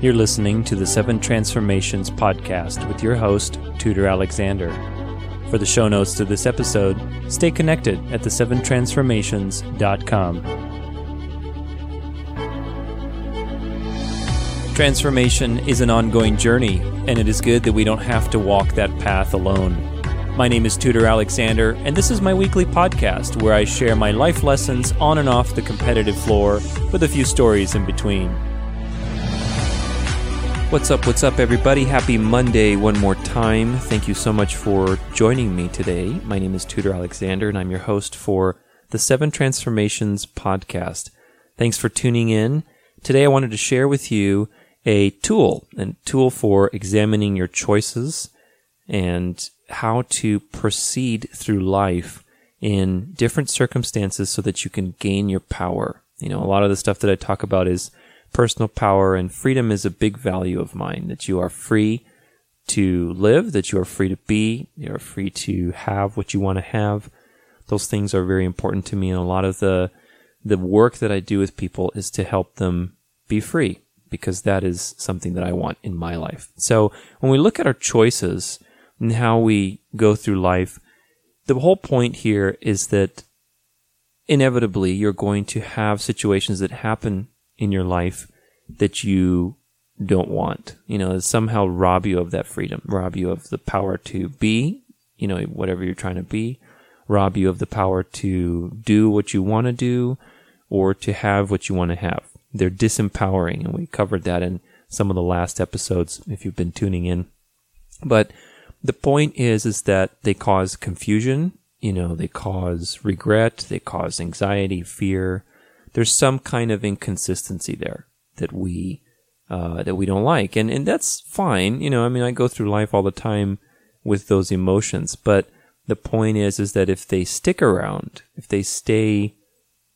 You're listening to the Seven Transformations podcast with your host, Tudor Alexander. For the show notes to this episode, stay connected at the7transformations.com. Transformation is an ongoing journey, and it is good that we don't have to walk that path alone. My name is Tudor Alexander, and this is my weekly podcast where I share my life lessons on and off the competitive floor with a few stories in between. What's up, what's up, everybody? Happy Monday one more time. Thank you so much for joining me today. My name is Tudor Alexander, and I'm your host for the Seven Transformations podcast. Thanks for tuning in. Today, I wanted to share with you a tool, a tool for examining your choices and how to proceed through life in different circumstances so that you can gain your power. You know, a lot of the stuff that I talk about is personal power and freedom is a big value of mine that you are free to live, that you are free to be, you are free to have what you want to have. Those things are very important to me and a lot of the the work that I do with people is to help them be free because that is something that I want in my life. So when we look at our choices and how we go through life, the whole point here is that inevitably you're going to have situations that happen in your life that you don't want, you know, somehow rob you of that freedom, rob you of the power to be, you know, whatever you're trying to be, rob you of the power to do what you want to do or to have what you want to have they're disempowering, and we covered that in some of the last episodes if you've been tuning in. But the point is, is that they cause confusion. You know, they cause regret. They cause anxiety, fear. There's some kind of inconsistency there that we uh, that we don't like, and and that's fine. You know, I mean, I go through life all the time with those emotions, but the point is, is that if they stick around, if they stay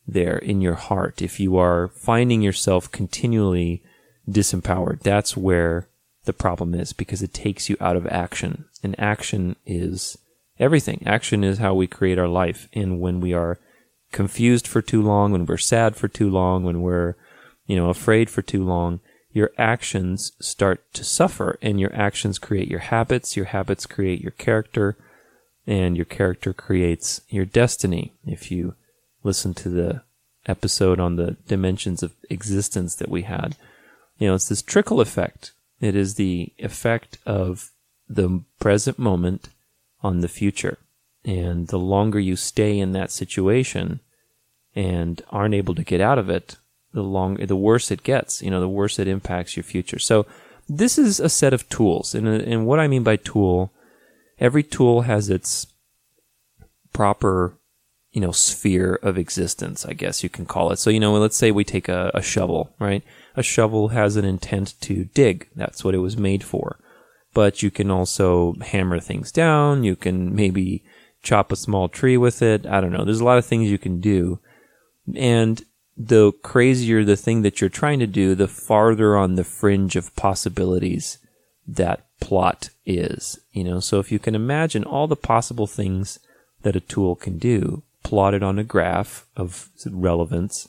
there in your heart, if you are finding yourself continually disempowered, that's where the problem is because it takes you out of action. And action is everything. Action is how we create our life. And when we are confused for too long, when we're sad for too long, when we're, you know, afraid for too long, your actions start to suffer and your actions create your habits. Your habits create your character and your character creates your destiny. If you listen to the episode on the dimensions of existence that we had. You know, it's this trickle effect. It is the effect of the present moment on the future. And the longer you stay in that situation and aren't able to get out of it, the longer, the worse it gets, you know, the worse it impacts your future. So this is a set of tools. And, uh, and what I mean by tool, every tool has its proper you know, sphere of existence, I guess you can call it. So, you know, let's say we take a, a, shovel, right? A shovel has an intent to dig. That's what it was made for. But you can also hammer things down. You can maybe chop a small tree with it. I don't know. There's a lot of things you can do. And the crazier the thing that you're trying to do, the farther on the fringe of possibilities that plot is, you know? So if you can imagine all the possible things that a tool can do, plotted on a graph of relevance,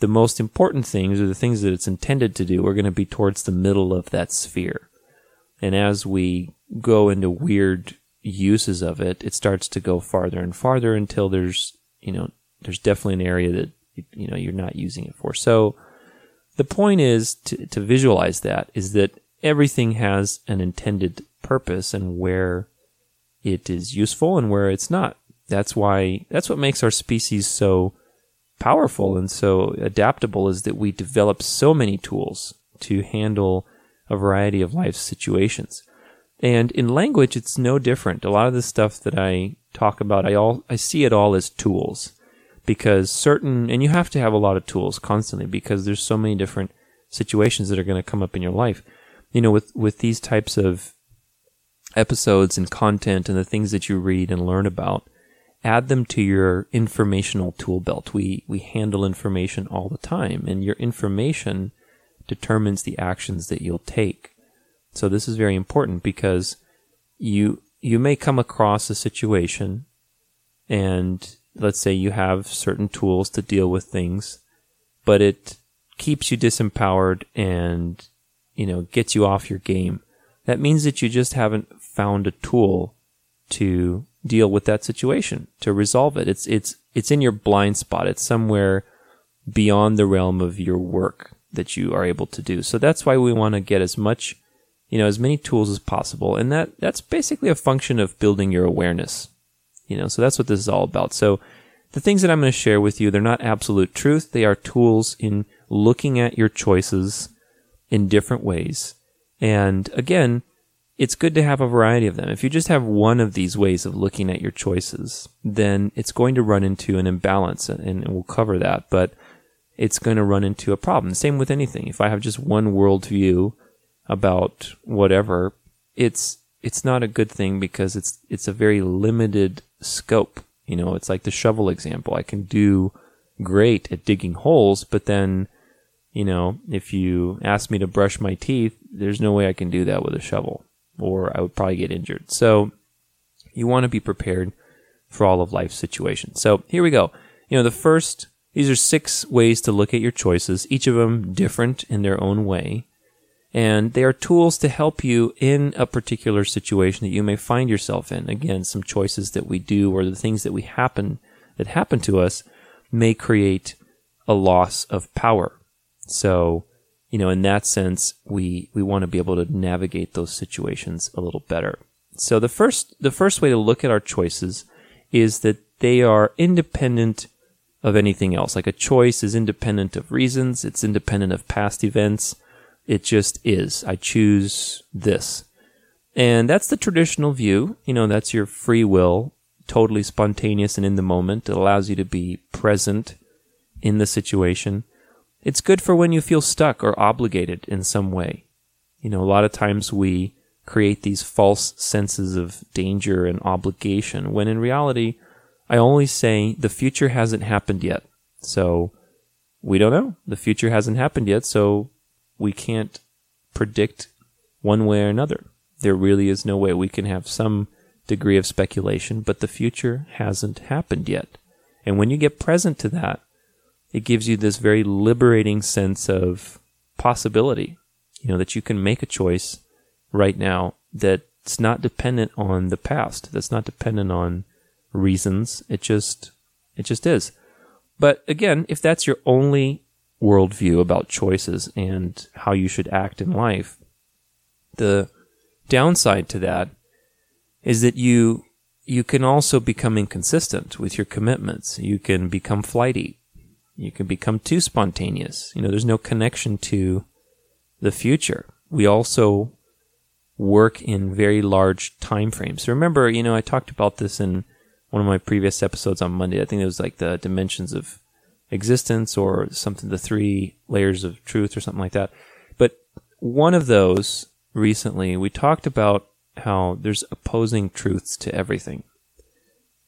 the most important things or the things that it's intended to do are going to be towards the middle of that sphere. And as we go into weird uses of it, it starts to go farther and farther until there's, you know, there's definitely an area that, you know, you're not using it for. So the point is to, to visualize that is that everything has an intended purpose and where it is useful and where it's not that's why that's what makes our species so powerful and so adaptable is that we develop so many tools to handle a variety of life situations. And in language, it's no different. A lot of the stuff that I talk about, I all I see it all as tools because certain, and you have to have a lot of tools constantly because there's so many different situations that are going to come up in your life. You know, with with these types of episodes and content and the things that you read and learn about, add them to your informational tool belt. We, we handle information all the time and your information determines the actions that you'll take. So this is very important because you, you may come across a situation and let's say you have certain tools to deal with things, but it keeps you disempowered and, you know, gets you off your game, that means that you just haven't found a tool to deal with that situation, to resolve it. It's, it's, it's in your blind spot. It's somewhere beyond the realm of your work that you are able to do. So that's why we want to get as much, you know, as many tools as possible. And that, that's basically a function of building your awareness. You know, so that's what this is all about. So the things that I'm going to share with you, they're not absolute truth. They are tools in looking at your choices in different ways. And again, it's good to have a variety of them. If you just have one of these ways of looking at your choices, then it's going to run into an imbalance, and we'll cover that. But it's going to run into a problem. Same with anything. If I have just one worldview about whatever, it's it's not a good thing because it's it's a very limited scope. You know, it's like the shovel example. I can do great at digging holes, but then, you know, if you ask me to brush my teeth, there's no way I can do that with a shovel, or I would probably get injured. So you want to be prepared for all of life's situations. So here we go. You know, the first these are six ways to look at your choices, each of them different in their own way. And they are tools to help you in a particular situation that you may find yourself in. Again, some choices that we do or the things that we happen, that happen to us may create a loss of power. So, you know, in that sense, we, we want to be able to navigate those situations a little better. So the first, the first way to look at our choices is that they are independent of anything else. Like a choice is independent of reasons, it's independent of past events. It just is. I choose this. And that's the traditional view. You know, that's your free will, totally spontaneous and in the moment. It allows you to be present in the situation. It's good for when you feel stuck or obligated in some way. You know, a lot of times we create these false senses of danger and obligation when in reality, I only say the future hasn't happened yet. So we don't know. The future hasn't happened yet, so we can't predict one way or another. There really is no way we can have some degree of speculation, but the future hasn't happened yet. And when you get present to that, it gives you this very liberating sense of possibility. You know, that you can make a choice right now that's not dependent on the past, that's not dependent on reasons. It just, it just is. But again, if that's your only worldview about choices and how you should act in life, the downside to that is that you you can also become inconsistent with your commitments. You can become flighty. You can become too spontaneous. You know, there's no connection to the future. We also work in very large time frames. Remember, you know, I talked about this in one of my previous episodes on Monday. I think it was like the dimensions of existence or something, the three layers of truth or something like that. But one of those recently, we talked about how there's opposing truths to everything.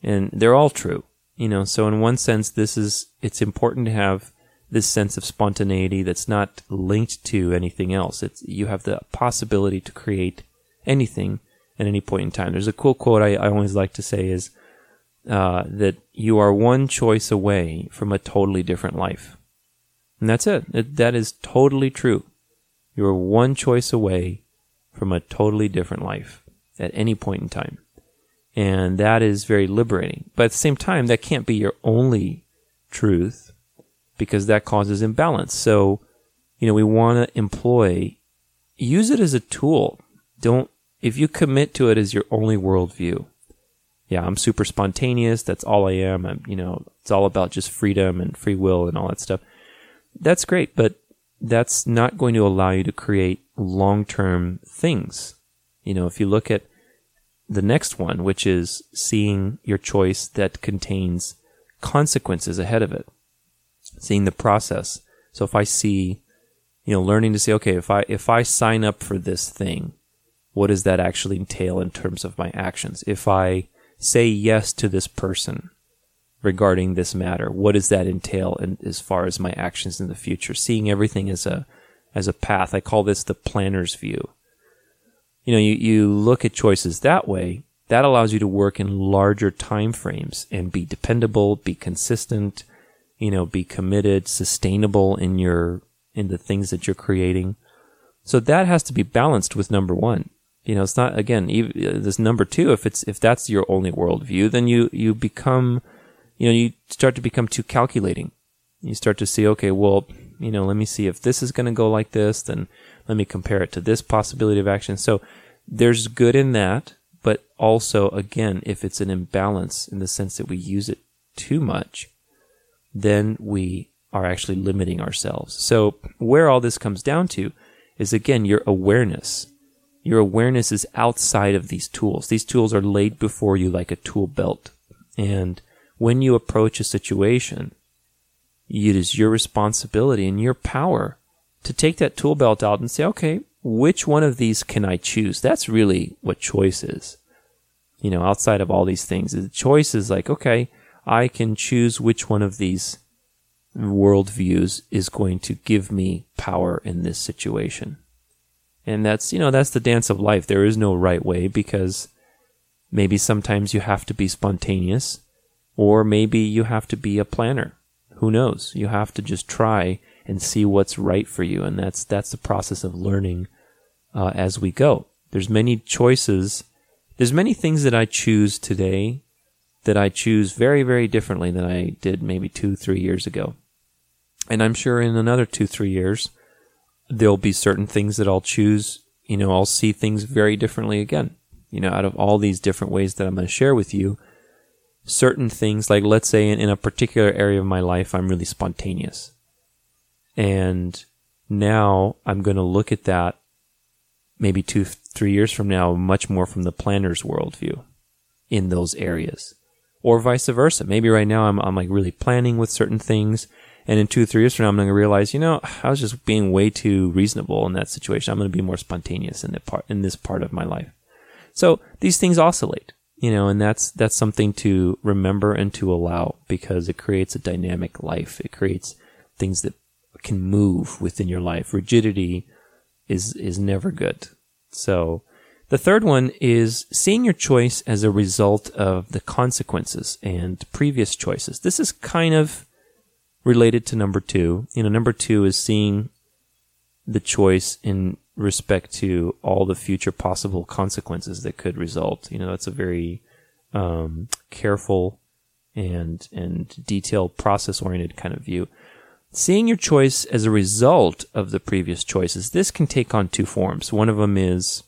And they're all true. You know, so in one sense, this is, it's important to have this sense of spontaneity that's not linked to anything else. It's, you have the possibility to create anything at any point in time. There's a cool quote I, I always like to say is, uh, that you are one choice away from a totally different life. And that's it. it. That is totally true. You are one choice away from a totally different life at any point in time. And that is very liberating. But at the same time, that can't be your only truth because that causes imbalance. So, you know, we want to employ, use it as a tool. Don't, if you commit to it as your only worldview, yeah, I'm super spontaneous. That's all I am. I'm, you know, it's all about just freedom and free will and all that stuff. That's great, but that's not going to allow you to create long-term things. You know, if you look at the next one, which is seeing your choice that contains consequences ahead of it, seeing the process. So if I see, you know, learning to say, okay, if I, if I sign up for this thing, what does that actually entail in terms of my actions? If I, say yes to this person regarding this matter? What does that entail in, as far as my actions in the future? Seeing everything as a as a path. I call this the planner's view. You know, you, you look at choices that way, that allows you to work in larger time frames and be dependable, be consistent, you know, be committed, sustainable in your in the things that you're creating. So that has to be balanced with number one. You know, it's not again even, uh, this number two. If it's if that's your only worldview, then you you become, you know, you start to become too calculating. You start to see, okay, well, you know, let me see if this is going to go like this, then let me compare it to this possibility of action. So there's good in that, but also again, if it's an imbalance in the sense that we use it too much, then we are actually limiting ourselves. So where all this comes down to is again your awareness. Your awareness is outside of these tools. These tools are laid before you like a tool belt. And when you approach a situation, it is your responsibility and your power to take that tool belt out and say, okay, which one of these can I choose? That's really what choice is. You know, outside of all these things, the choice is like, okay, I can choose which one of these worldviews is going to give me power in this situation. And that's, you know, that's the dance of life. There is no right way because maybe sometimes you have to be spontaneous or maybe you have to be a planner. Who knows? You have to just try and see what's right for you. And that's, that's the process of learning uh, as we go. There's many choices. There's many things that I choose today that I choose very, very differently than I did maybe two, three years ago. And I'm sure in another two, three years, there'll be certain things that I'll choose. You know, I'll see things very differently again. You know, out of all these different ways that I'm going to share with you, certain things, like let's say in, in a particular area of my life, I'm really spontaneous. And now I'm going to look at that maybe two, three years from now, much more from the planner's worldview in those areas. Or vice versa. Maybe right now I'm, I'm like really planning with certain things and in two, three years from now, I'm going to realize, you know, I was just being way too reasonable in that situation. I'm going to be more spontaneous in the part, in this part of my life. So these things oscillate, you know, and that's, that's something to remember and to allow because it creates a dynamic life. It creates things that can move within your life. Rigidity is, is never good. So the third one is seeing your choice as a result of the consequences and previous choices. This is kind of related to number two. You know, number two is seeing the choice in respect to all the future possible consequences that could result. You know, that's a very um, careful and and detailed, process oriented kind of view. Seeing your choice as a result of the previous choices, this can take on two forms. One of them is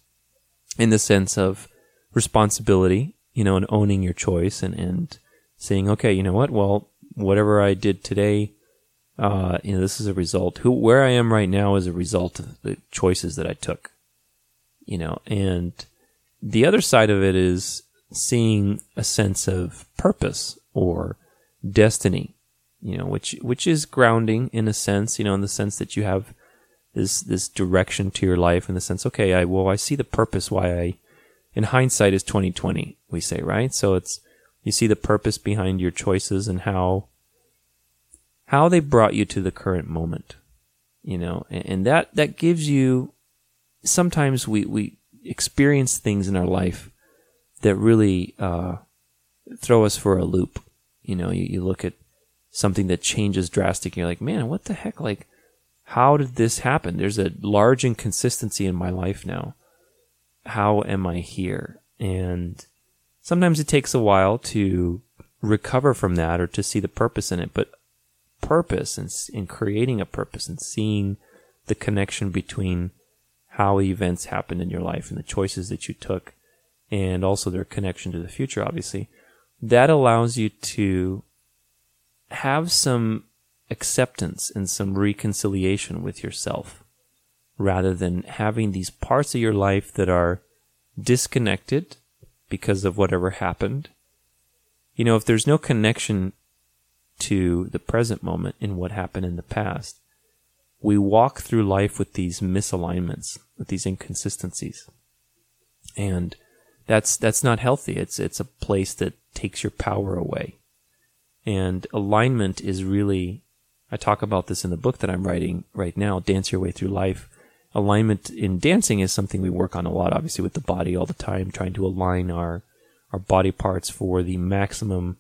in the sense of responsibility, you know, and owning your choice and, and saying, okay, you know what? Well, whatever I did today, uh, you know, this is a result. Who, where I am right now is a result of the choices that I took. You know, and the other side of it is seeing a sense of purpose or destiny. You know, which which is grounding in a sense. You know, in the sense that you have this this direction to your life, in the sense, okay, I well, I see the purpose why I. In hindsight, is twenty twenty. We say right, so it's you see the purpose behind your choices and how how they brought you to the current moment you know? And, and that that gives you sometimes we we experience things in our life that really uh, throw us for a loop. You know you, you look at something that changes drastically you're like man what the heck? Like how did this happen? There's a large inconsistency in my life now. How am i here? And sometimes it takes a while to recover from that or to see the purpose in it. But purpose and in creating a purpose and seeing the connection between how events happened in your life and the choices that you took and also their connection to the future, obviously, that allows you to have some acceptance and some reconciliation with yourself rather than having these parts of your life that are disconnected because of whatever happened. You know, if there's no connection to the present moment in what happened in the past, we walk through life with these misalignments, with these inconsistencies. And that's that's not healthy. It's it's a place that takes your power away. And alignment is really I talk about this in the book that I'm writing right now, Dance Your Way Through Life alignment in dancing is something we work on a lot, obviously with the body all the time, trying to align our our body parts for the maximum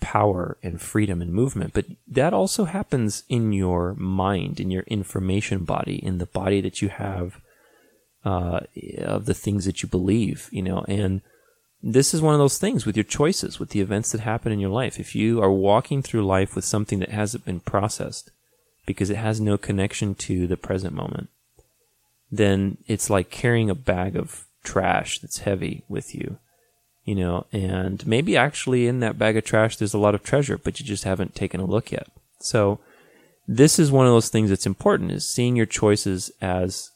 power and freedom and movement, but that also happens in your mind, in your information body, in the body that you have uh, of the things that you believe, you know, and this is one of those things with your choices, with the events that happen in your life. If you are walking through life with something that hasn't been processed because it has no connection to the present moment, then it's like carrying a bag of trash that's heavy with you, you know, and maybe actually in that bag of trash there's a lot of treasure, but you just haven't taken a look yet. So this is one of those things that's important is seeing your choices as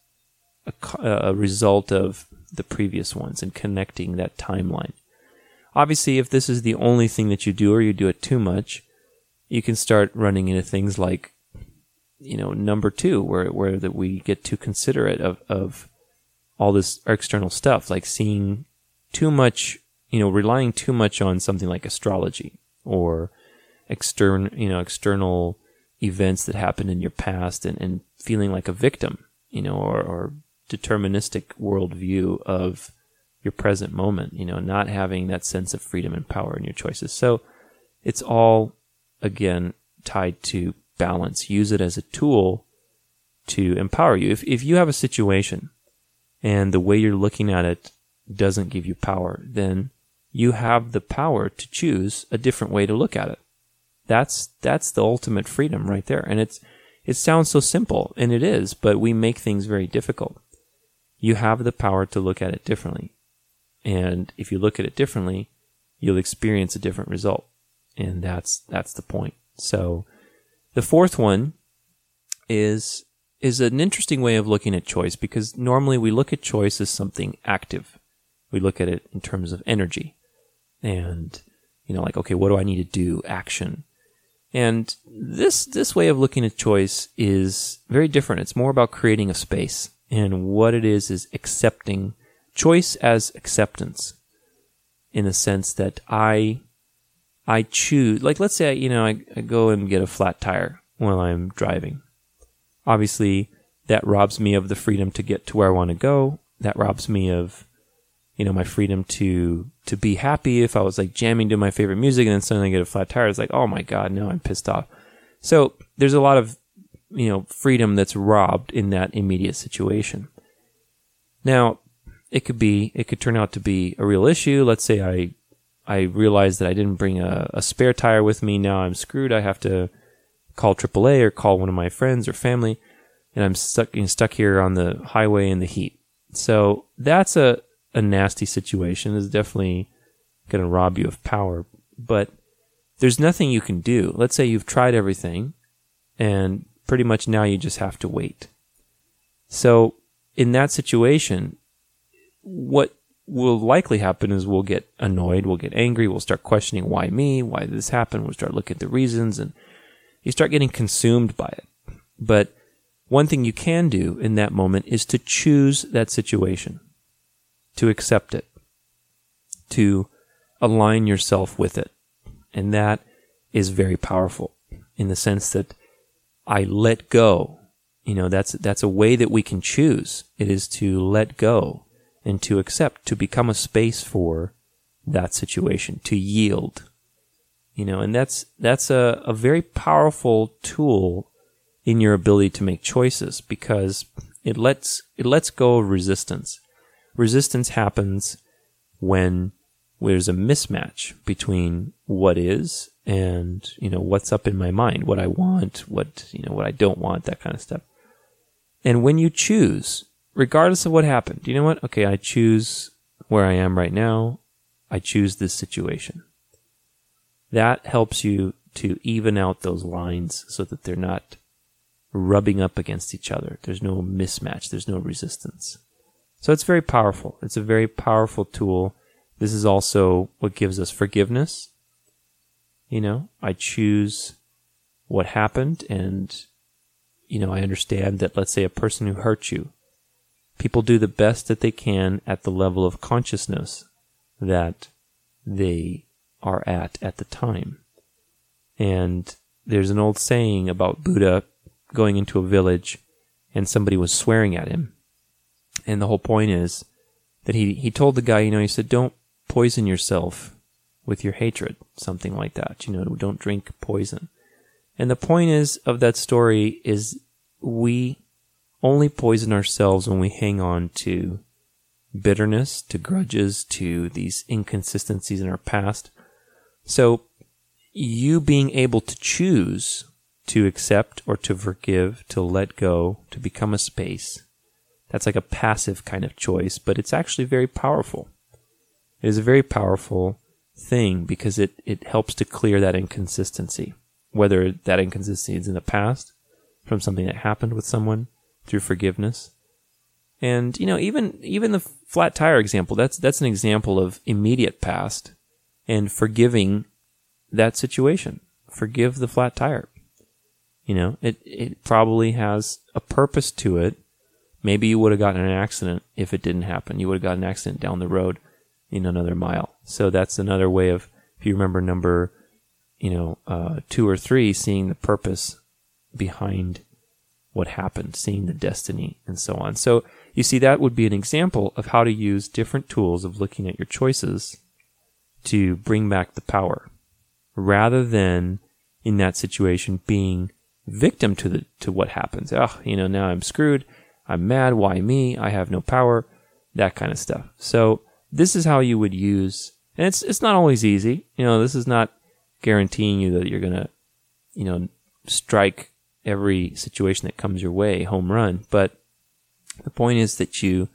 a, a result of the previous ones and connecting that timeline. Obviously, if this is the only thing that you do or you do it too much, you can start running into things like, you know, number two, where, where that we get too considerate of, of all this external stuff, like seeing too much, you know, relying too much on something like astrology or external, you know, external events that happened in your past and, and feeling like a victim, you know, or, or deterministic worldview of your present moment, you know, not having that sense of freedom and power in your choices. So it's all, again, tied to balance. Use it as a tool to empower you. If, if you have a situation and the way you're looking at it doesn't give you power, then you have the power to choose a different way to look at it. That's, that's the ultimate freedom right there. And it's, it sounds so simple, and it is, but we make things very difficult you have the power to look at it differently. And if you look at it differently, you'll experience a different result. And that's, that's the point. So the fourth one is, is an interesting way of looking at choice because normally we look at choice as something active. We look at it in terms of energy and, you know, like, okay, what do I need to do? Action. And this, this way of looking at choice is very different. It's more about creating a space and what it is is accepting choice as acceptance in the sense that I I choose like let's say you know I, I go and get a flat tire while I'm driving. Obviously that robs me of the freedom to get to where I want to go. That robs me of you know my freedom to to be happy if I was like jamming to my favorite music and then suddenly I get a flat tire. It's like oh my god, no, I'm pissed off. So there's a lot of you know, freedom that's robbed in that immediate situation. Now, it could be, it could turn out to be a real issue. Let's say I, I realize that I didn't bring a, a spare tire with me. Now I'm screwed. I have to call AAA or call one of my friends or family, and I'm stuck, you know, stuck here on the highway in the heat. So that's a, a nasty situation. It's definitely going to rob you of power, but there's nothing you can do. Let's say you've tried everything and pretty much now you just have to wait. So in that situation, what will likely happen is we'll get annoyed, we'll get angry, we'll start questioning why me, why did this happen, we'll start looking at the reasons and you start getting consumed by it. But one thing you can do in that moment is to choose that situation, to accept it, to align yourself with it. And that is very powerful in the sense that I let go. You know, that's, that's a way that we can choose. It is to let go and to accept, to become a space for that situation, to yield. You know, and that's, that's a, a very powerful tool in your ability to make choices because it lets, it lets go of resistance. Resistance happens when there's a mismatch between what is and you know what's up in my mind what i want what you know what i don't want that kind of stuff and when you choose regardless of what happened you know what? Okay i choose where i am right now. I choose this situation. That helps you to even out those lines so that they're not rubbing up against each other. There's no mismatch. There's no resistance. So it's very powerful. It's a very powerful tool. This is also what gives us forgiveness. You know, I choose what happened and, you know, I understand that let's say a person who hurt you, people do the best that they can at the level of consciousness that they are at at the time. And there's an old saying about Buddha going into a village and somebody was swearing at him. And the whole point is that he, he told the guy, you know, he said, don't poison yourself with your hatred, something like that. You know, don't drink poison. And the point is of that story is we only poison ourselves when we hang on to bitterness, to grudges, to these inconsistencies in our past. So you being able to choose to accept or to forgive, to let go, to become a space. That's like a passive kind of choice, but it's actually very powerful. It is a very powerful thing because it, it helps to clear that inconsistency, whether that inconsistency is in the past from something that happened with someone through forgiveness. And, you know, even, even the flat tire example, that's, that's an example of immediate past and forgiving that situation. Forgive the flat tire. You know, it, it probably has a purpose to it. Maybe you would have gotten an accident if it didn't happen. You would have got an accident down the road in another mile. So that's another way of, if you remember number, you know, uh, two or three, seeing the purpose behind what happened, seeing the destiny and so on. So you see, that would be an example of how to use different tools of looking at your choices to bring back the power rather than in that situation being victim to the, to what happens. Oh, you know, now I'm screwed. I'm mad. Why me? I have no power. That kind of stuff. So this is how you would use, and it's it's not always easy. You know, this is not guaranteeing you that you're gonna, you know, strike every situation that comes your way home run. But the point is that you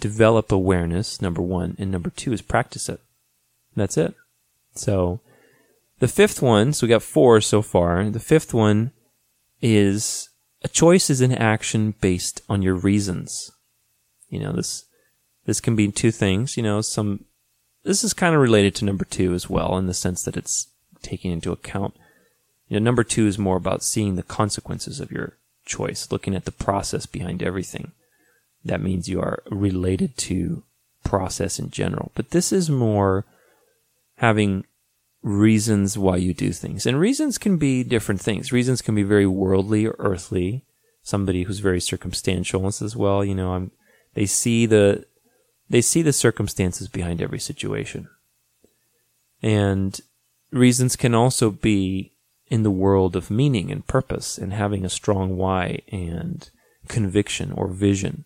develop awareness. Number one, and number two is practice it. That's it. So the fifth one, so we got four so far. The fifth one is a choice is an action based on your reasons. You know, this this can be two things. You know, some this is kind of related to number two as well, in the sense that it's taking into account. You know, number two is more about seeing the consequences of your choice, looking at the process behind everything. That means you are related to process in general. But this is more having reasons why you do things. And reasons can be different things. Reasons can be very worldly or earthly. Somebody who's very circumstantial and says, well, you know, I'm, they see the they see the circumstances behind every situation. And reasons can also be in the world of meaning and purpose and having a strong why and conviction or vision.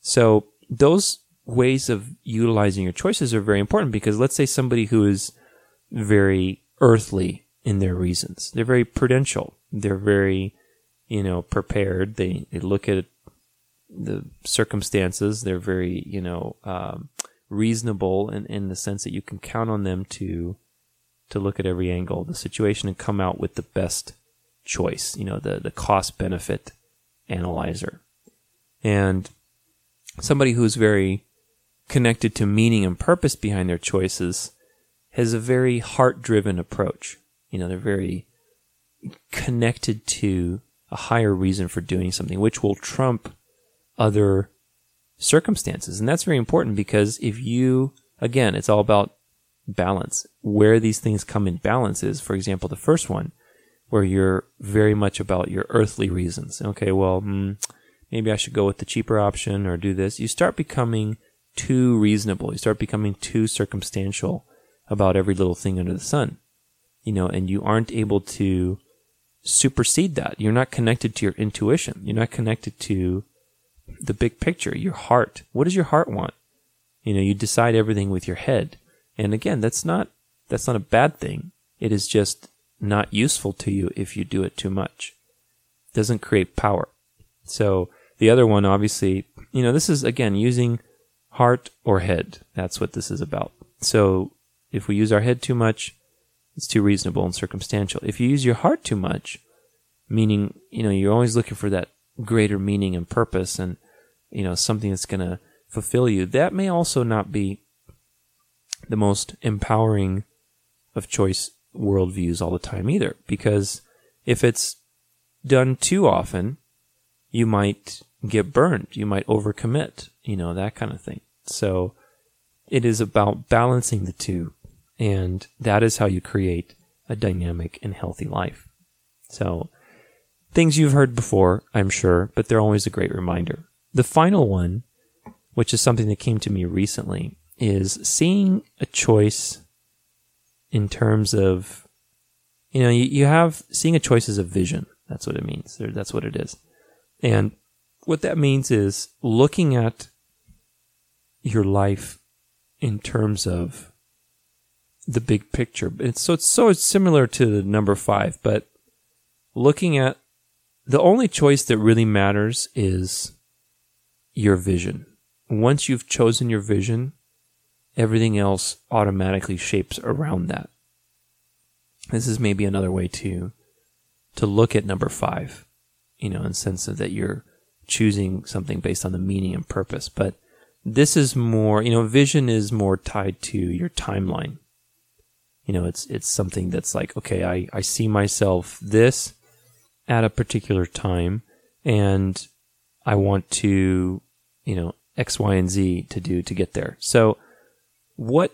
So those ways of utilizing your choices are very important because let's say somebody who is very earthly in their reasons. They're very prudential. They're very, you know, prepared. They, they look at the circumstances. They're very, you know, um, reasonable in, in the sense that you can count on them to to look at every angle of the situation and come out with the best choice. You know, the the cost benefit analyzer, and somebody who's very connected to meaning and purpose behind their choices has a very heart driven approach. You know, they're very connected to a higher reason for doing something, which will trump other circumstances. And that's very important because if you, again, it's all about balance. Where these things come in balance is, for example, the first one, where you're very much about your earthly reasons. Okay, well, mm, maybe I should go with the cheaper option or do this. You start becoming too reasonable. You start becoming too circumstantial about every little thing under the sun. You know, and you aren't able to supersede that. You're not connected to your intuition. You're not connected to the big picture, your heart. What does your heart want? You know, you decide everything with your head. And again, that's not that's not a bad thing. It is just not useful to you if you do it too much. It doesn't create power. So the other one obviously, you know, this is again using heart or head. That's what this is about. So if we use our head too much, it's too reasonable and circumstantial. If you use your heart too much, meaning, you know, you're always looking for that greater meaning and purpose and you know something that's going to fulfill you that may also not be the most empowering of choice worldviews all the time either. Because if it's done too often you might get burned. You might overcommit you know that kind of thing. So it is about balancing the two. And that is how you create a dynamic and healthy life. So Things you've heard before, I'm sure, but they're always a great reminder. The final one, which is something that came to me recently, is seeing a choice in terms of, you know, you, you have seeing a choice as a vision. That's what it means. That's what it is. And what that means is looking at your life in terms of the big picture. It's, so it's so similar to the number five, but looking at the only choice that really matters is your vision. Once you've chosen your vision, everything else automatically shapes around that. This is maybe another way to to look at number five, you know, in the sense of that you're choosing something based on the meaning and purpose. But this is more, you know, vision is more tied to your timeline. You know, it's it's something that's like, okay, I, I see myself this at a particular time and I want to, you know, X, Y, and Z to do to get there. So what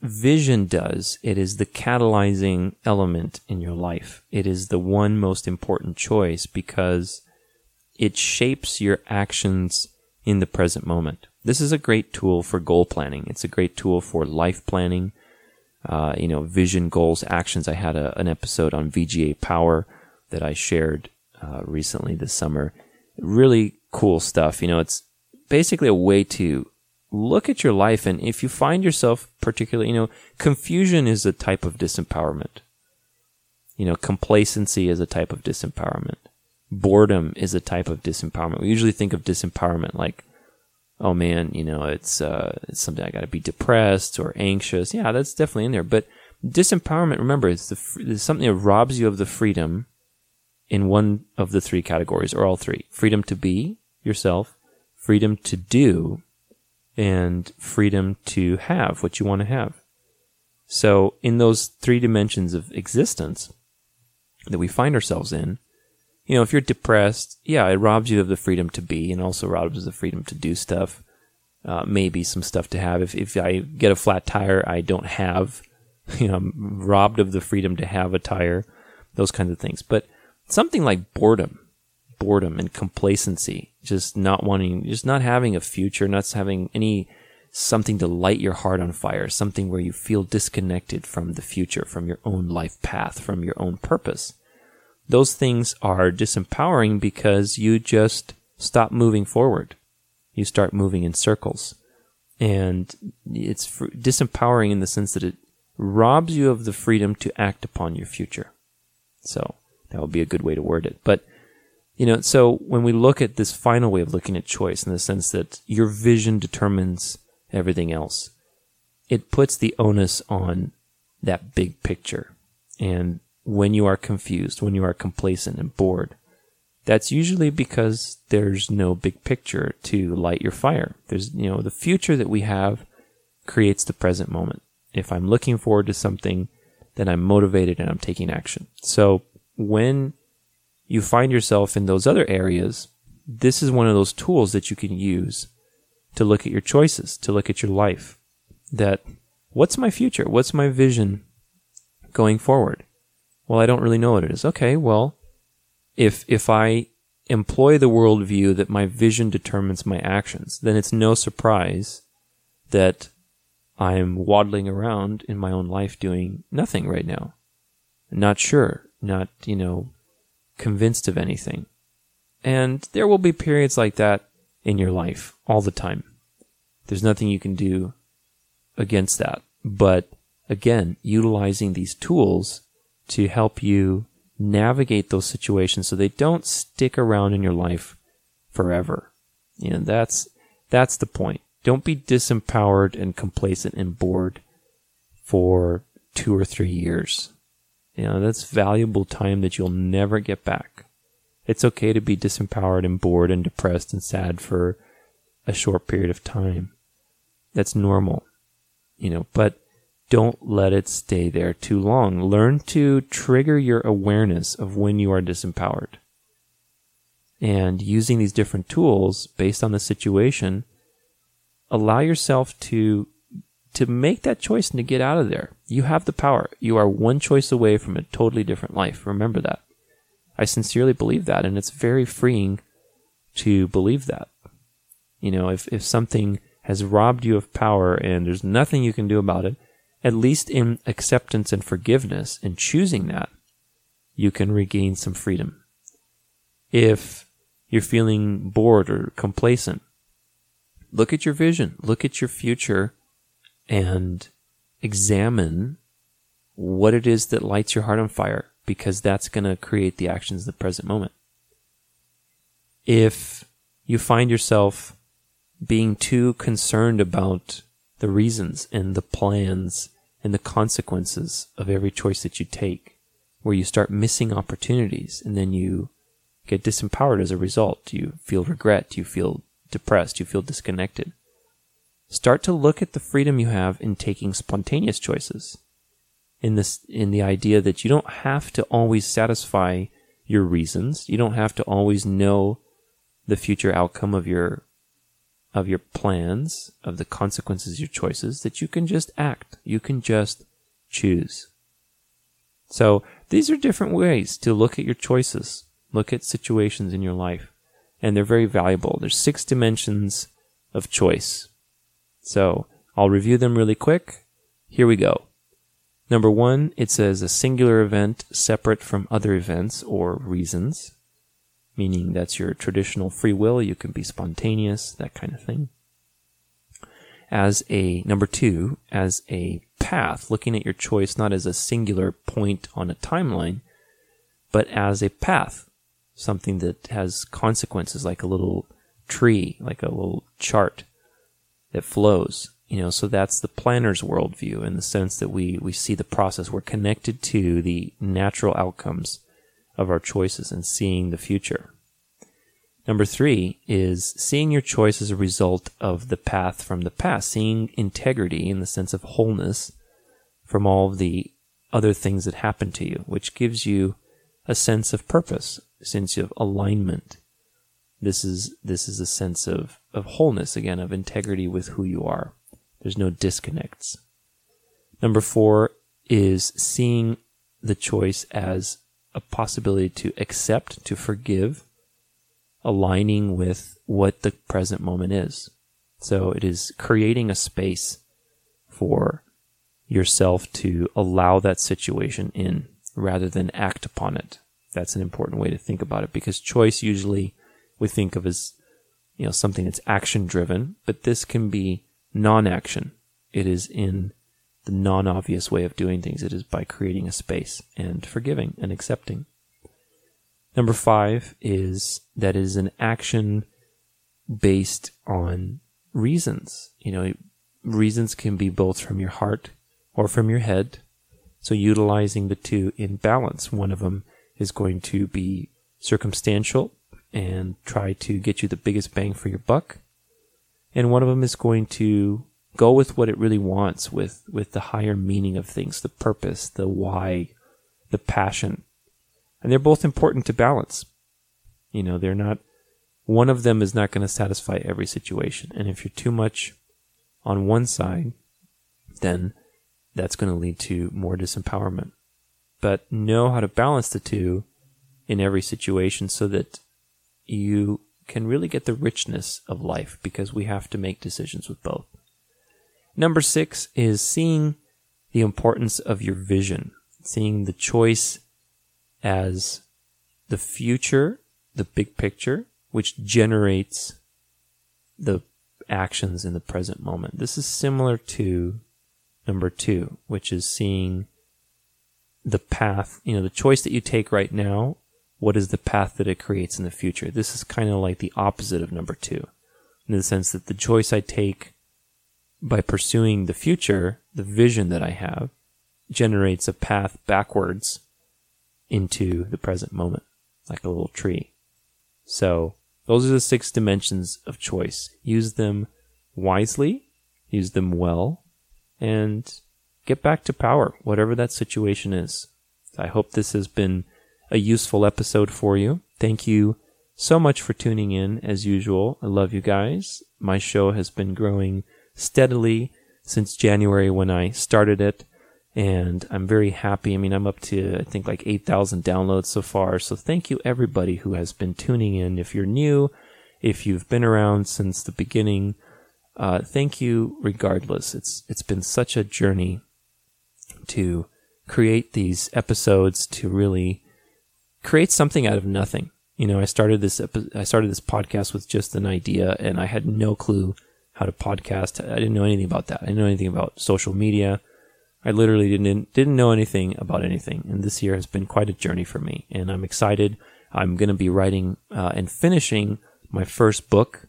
vision does, it is the catalyzing element in your life. It is the one most important choice because it shapes your actions in the present moment. This is a great tool for goal planning. It's a great tool for life planning. Uh, you know, vision, goals, actions. I had a, an episode on VGA Power that I shared uh, recently this summer. Really cool stuff. You know, it's basically a way to look at your life and if you find yourself particularly, you know, confusion is a type of disempowerment. You know, complacency is a type of disempowerment. Boredom is a type of disempowerment. We usually think of disempowerment like, oh man, you know, it's, uh, it's something I got to be depressed or anxious. Yeah, that's definitely in there. But disempowerment, remember, it's, the, it's something that robs you of the freedom in one of the three categories or all three freedom to be yourself, freedom to do, and freedom to have what you want to have. So, in those three dimensions of existence that we find ourselves in, you know, if you're depressed, yeah, it robs you of the freedom to be and also robs you of the freedom to do stuff. Uh, maybe some stuff to have. If, if I get a flat tire, I don't have, you know, I'm robbed of the freedom to have a tire, those kinds of things. But something like boredom, boredom and complacency, just not wanting, just not having a future, not having any something to light your heart on fire, something where you feel disconnected from the future, from your own life path, from your own purpose. Those things are disempowering because you just stop moving forward. You start moving in circles. And it's disempowering in the sense that it robs you of the freedom to act upon your future. So that would be a good way to word it. But you know, so when we look at this final way of looking at choice in the sense that your vision determines everything else, it puts the onus on that big picture. And when you are confused, when you are complacent and bored, that's usually because there's no big picture to light your fire. There's, you know, the future that we have creates the present moment. If I'm looking forward to something, then I'm motivated and I'm taking action. So when you find yourself in those other areas, this is one of those tools that you can use to look at your choices, to look at your life. That what's my future? What's my vision going forward? Well, I don't really know what it is. Okay, well, if if I employ the worldview that my vision determines my actions, then it's no surprise that I'm waddling around in my own life doing nothing right now. Not sure, not, you know, convinced of anything. And there will be periods like that in your life all the time. There's nothing you can do against that. But again, utilizing these tools to help you navigate those situations so they don't stick around in your life forever. And that's, that's the point. Don't be disempowered and complacent and bored for two or three years. You know, that's valuable time that you'll never get back. It's okay to be disempowered and bored and depressed and sad for a short period of time. That's normal, you know, but don't let it stay there too long. Learn to trigger your awareness of when you are disempowered. And using these different tools based on the situation, allow yourself to to make that choice and to get out of there. You have the power. You are one choice away from a totally different life. Remember that. I sincerely believe that, and it's very freeing to believe that. You know, if, if something has robbed you of power and there's nothing you can do about it, at least in acceptance and forgiveness and choosing that, you can regain some freedom. If you're feeling bored or complacent, look at your vision, look at your future, and examine what it is that lights your heart on fire, because that's going to create the actions in the present moment. If you find yourself being too concerned about the reasons and the plans and the consequences of every choice that you take, where you start missing opportunities and then you get disempowered as a result. You feel regret, you feel depressed, you feel disconnected. Start to look at the freedom you have in taking spontaneous choices. In this, in the idea that you don't have to always satisfy your reasons. You don't have to always know the future outcome of your of your plans, of the consequences of your choices, that you can just act. You can just choose. So these are different ways to look at your choices, look at situations in your life, and they're very valuable. There's six dimensions of choice. So I'll review them really quick. Here we go. Number one, it says a singular event separate from other events or reasons meaning that's your traditional free will. You can be spontaneous, that kind of thing. As a number two, as a path, looking at your choice not as a singular point on a timeline, but as a path, something that has consequences like a little tree, like a little chart that flows. You know, so that's the planner's worldview in the sense that we, we see the process. We're connected to the natural outcomes of our choices and seeing the future. Number three is seeing your choice as a result of the path from the past, seeing integrity in the sense of wholeness from all of the other things that happened to you, which gives you a sense of purpose, a sense of alignment. This is this is a sense of, of wholeness again, of integrity with who you are. There's no disconnects. Number four is seeing the choice as a possibility to accept, to forgive, aligning with what the present moment is. So it is creating a space for yourself to allow that situation in rather than act upon it. That's an important way to think about it because choice usually we think of as you know something that's action driven, but this can be non-action. It is in the non-obvious way of doing things. It is by creating a space and forgiving and accepting. Number five is that is an action based on reasons. You know, reasons can be both from your heart or from your head. So utilizing the two in balance. One of them is going to be circumstantial and try to get you the biggest bang for your buck. And one of them is going to go with what it really wants with, with the higher meaning of things, the purpose, the why, the passion. And they're both important to balance. You know, they're not, one of them is not going to satisfy every situation. And if you're too much on one side, then that's going to lead to more disempowerment. But know how to balance the two in every situation so that you can really get the richness of life because we have to make decisions with both. Number six is seeing the importance of your vision, seeing the choice as the future, the big picture, which generates the actions in the present moment. This is similar to number two, which is seeing the path, you know, the choice that you take right now. What is the path that it creates in the future? This is kind of like the opposite of number two, in the sense that the choice I take by pursuing the future, the vision that I have, generates a path backwards into the present moment, like a little tree. So those are the six dimensions of choice. Use them wisely, use them well, and get back to power, whatever that situation is. I hope this has been a useful episode for you. Thank you so much for tuning in as usual. I love you guys. My show has been growing steadily since January when I started it and I'm very happy. I mean, I'm up to I think like 8,000 downloads so far. So thank you everybody who has been tuning in. If you're new, if you've been around since the beginning, uh, thank you regardless. It's it's been such a journey to create these episodes to really create something out of nothing. You know, I started this I started this podcast with just an idea and I had no clue how to podcast. I didn't know anything about that. I didn't know anything about social media. I literally didn't didn't know anything about anything. And this year has been quite a journey for me and I'm excited. I'm going to be writing uh, and finishing my first book,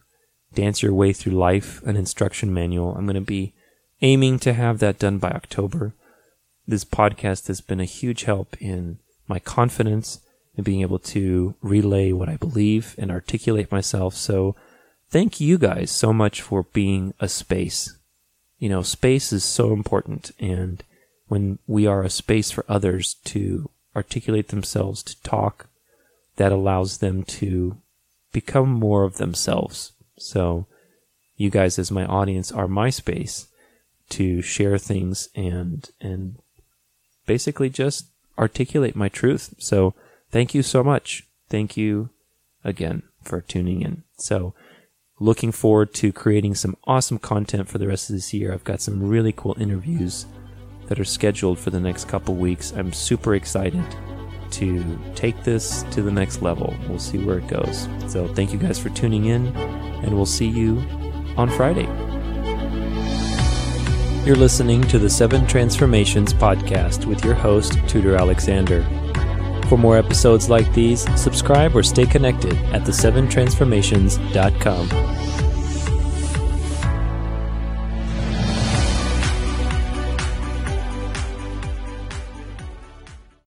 Dance Your Way Through Life, an instruction manual. I'm going to be aiming to have that done by October. This podcast has been a huge help in my confidence and being able to relay what I believe and articulate myself. So thank you guys so much for being a space. You know, space is so important. And when we are a space for others to articulate themselves, to talk, that allows them to become more of themselves. So you guys as my audience are my space to share things and, and basically just articulate my truth. So thank you so much. Thank you again for tuning in. So, looking forward to creating some awesome content for the rest of this year. I've got some really cool interviews that are scheduled for the next couple weeks. I'm super excited to take this to the next level. We'll see where it goes. So, thank you guys for tuning in, and we'll see you on Friday. You're listening to the Seven Transformations podcast with your host, Tudor Alexander. For more episodes like these, subscribe or stay connected at the7transformations.com.